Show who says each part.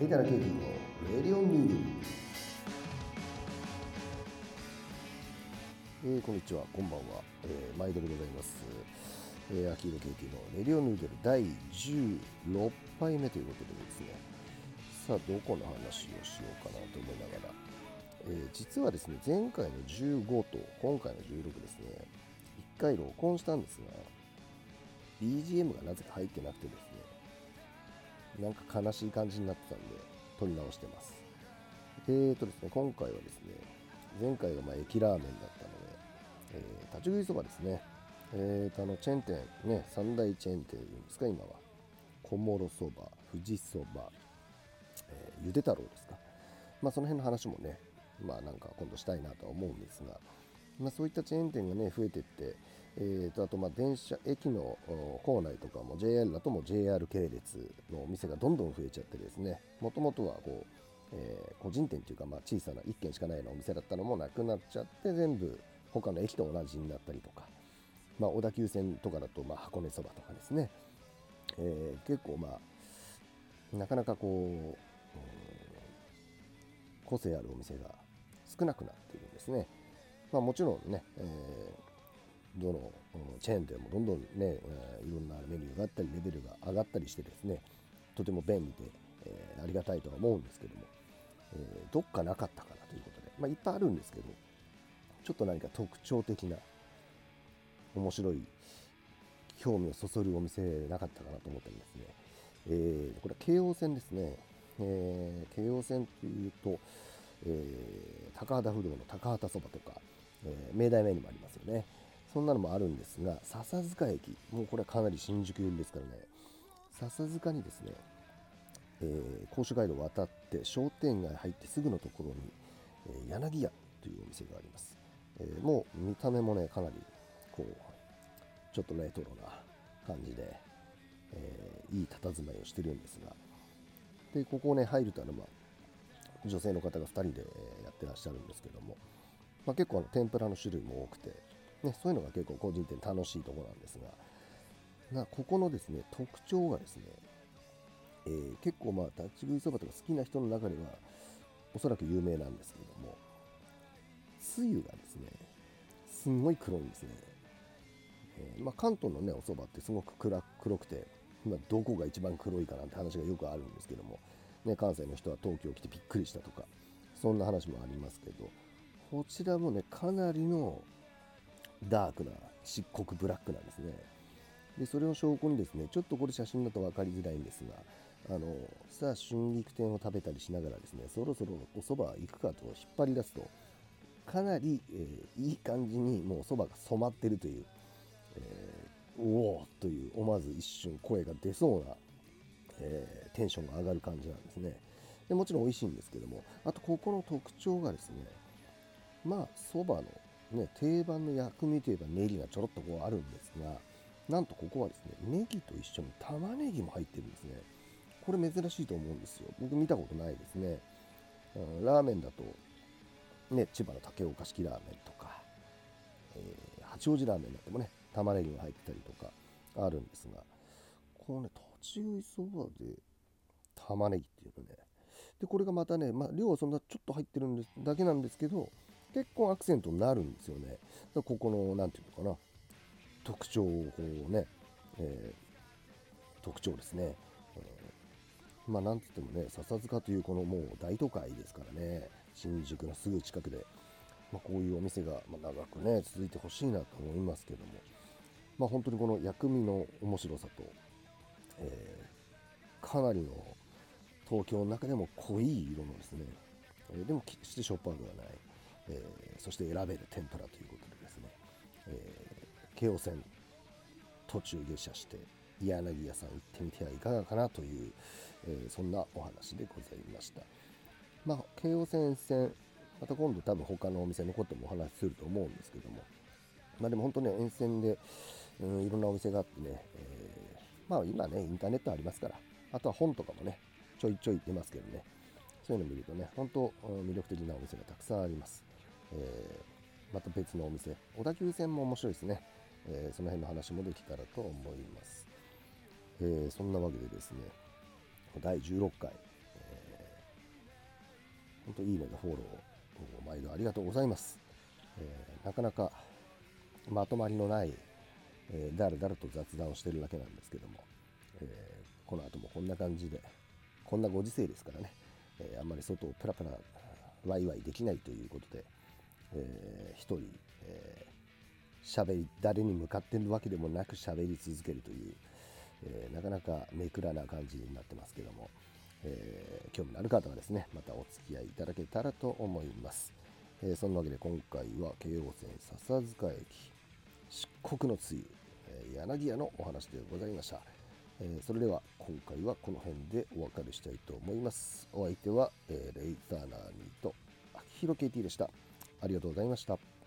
Speaker 1: ヘイタラケイティのレディオンニューえー、こんにちは、こんばんは、えー、毎度でございます。えー、秋色ケイティのレディオンヌードル。第16杯目ということでですね、さあ、どこの話をしようかなと思いながら、えー、実はですね、前回の15と今回の16ですね、1回録音したんですが、BGM がなぜか入ってなくてですね、なんか悲しい感じになってたんで、撮り直してます。えーとですね、今回はですね、前回がまあ駅ラーメンだったので、えー、立ち食いそばですね。えーと、あの、チェーン店、ね、三大チェーン店いうんですか、今は。小諸そば、富士そば、えー、ゆで太郎ですか。まあ、その辺の話もね、まあ、なんか今度したいなとは思うんですが、まあ、そういったチェーン店がね、増えていって、えー、とあとまあ電車駅の構内とかも JR だとも JR 系列のお店がどんどん増えちゃってですねもともとはこう、えー、個人店というかまあ小さな1軒しかないようなお店だったのもなくなっちゃって全部他の駅と同じになったりとか、まあ、小田急線とかだとまあ箱根そばとかですね、えー、結構まあなかなかこう、個性あるお店が少なくなっているんですね。まあ、もちろんね、えーどのチェーン店もどんどんねえ、いろんなメニューがあったりレベルが上がったりしてですねとても便利で、えー、ありがたいとは思うんですけども、え、どっかなかったかなということで、まあ、いっぱいあるんですけどちょっと何か特徴的な面白い興味をそそるお店なかったかなと思ってるんですね、えー、これは京王線ですね、えー、京王線というと、えー、高畑不動の高畑そばとか、えー、明大前にもありますよね。そんなのもあるんですが、笹塚駅、もうこれはかなり新宿寄りですからね、笹塚にですね、えー、甲州街道を渡って商店街入ってすぐのところに、えー、柳屋というお店があります。えー、もう見た目もね、かなりこう、ちょっとレトロな感じで、えー、いい佇まいをしてるんですが、で、ここをね、入るとあの、まあ、女性の方が2人でやってらっしゃるんですけども、まあ、結構あの天ぷらの種類も多くて、ね、そういうのが結構個人店楽しいところなんですが、なここのですね、特徴がですね、えー、結構まあ、立ち食いそばとか好きな人の中では、おそらく有名なんですけども、つゆがですね、すんごい黒いんですね。えー、まあ、関東のね、お蕎麦ってすごく暗黒くて、まあ、どこが一番黒いかなんて話がよくあるんですけども、ね、関西の人は東京来てびっくりしたとか、そんな話もありますけど、こちらもね、かなりのダークな漆黒ブラックなんですね。でそれを証拠にですねちょっとこれ写真だと分かりづらいんですがあのさあ春菊天を食べたりしながらですねそろそろお蕎麦行くかと引っ張り出すとかなり、えー、いい感じにもうお蕎麦が染まってるという、えー、おおという思わず一瞬声が出そうな、えー、テンションが上がる感じなんですね。でもちろん美味しいんですけどもあとここの特徴がですねまあ蕎麦のね、定番の薬味といえばネギがちょろっとこうあるんですが、なんとここはですね、ネギと一緒に玉ねぎも入ってるんですね。これ珍しいと思うんですよ。僕見たことないですね。うん、ラーメンだと、ね、千葉の竹岡式ラーメンとか、えー、八王子ラーメンだってもね、玉ねぎが入ってたりとかあるんですが、このね、立ち食いそばで玉ねぎっていうのね、で、これがまたね、まあ、量はそんなちょっと入ってるんですだけなんですけど、結構アクセントになるんですよね。ここの、何て言うのかな、特徴をね、えー、特徴ですね。えー、まあ、なんつってもね、笹塚というこのもう大都会ですからね、新宿のすぐ近くで、まあ、こういうお店が長くね、続いてほしいなと思いますけども、まあ、本当にこの薬味の面白さと、えー、かなりの東京の中でも濃い色のですね、え、でも決してしょっぱくはない、えー、そして選べる天ぷらということでですね、えー、京王線途中下車して柳屋さん行ってみてはいかがかなという、えー、そんなお話でございました。まあ、京王線線、また今度多分他のお店残ってもお話しすると思うんですけども、まあでも本当ね、沿線で、うん、いろんなお店があってね、えー、まあ今ね、インターネットありますから、あとは本とかもね、ちょいちょい出ますけどね、そういうの見るとね、本当魅力的なお店がたくさんあります。えー、また別のお店。小田急線も面白いですね、えー、その辺の話もできたらと思います、えー、そんなわけでですね第16回、え本当いいねでフォロー毎度ありがとうございます、えー、なかなかまとまりのない、えー、だらだらと雑談をしてるだけなんですけども、えー、この後もこんな感じでこんなご時世ですからね、えー、あんまり外をプラプラワイワイできないということで、えー、一人、えー、喋り誰に向かっているわけでもなく喋り続けるという、えー、なかなかめくらな感じになってますけども、えー、興味のある方はですねまたお付き合いいただけたらと思います、えー、そんなわけで今回は京王線笹塚駅漆黒の梅雨、え柳屋のお話でございました、えそれでは今回はこの辺でお別れしたいと思います。お相手は、えレイザーナーニーと秋広 KT でした。ありがとうございました。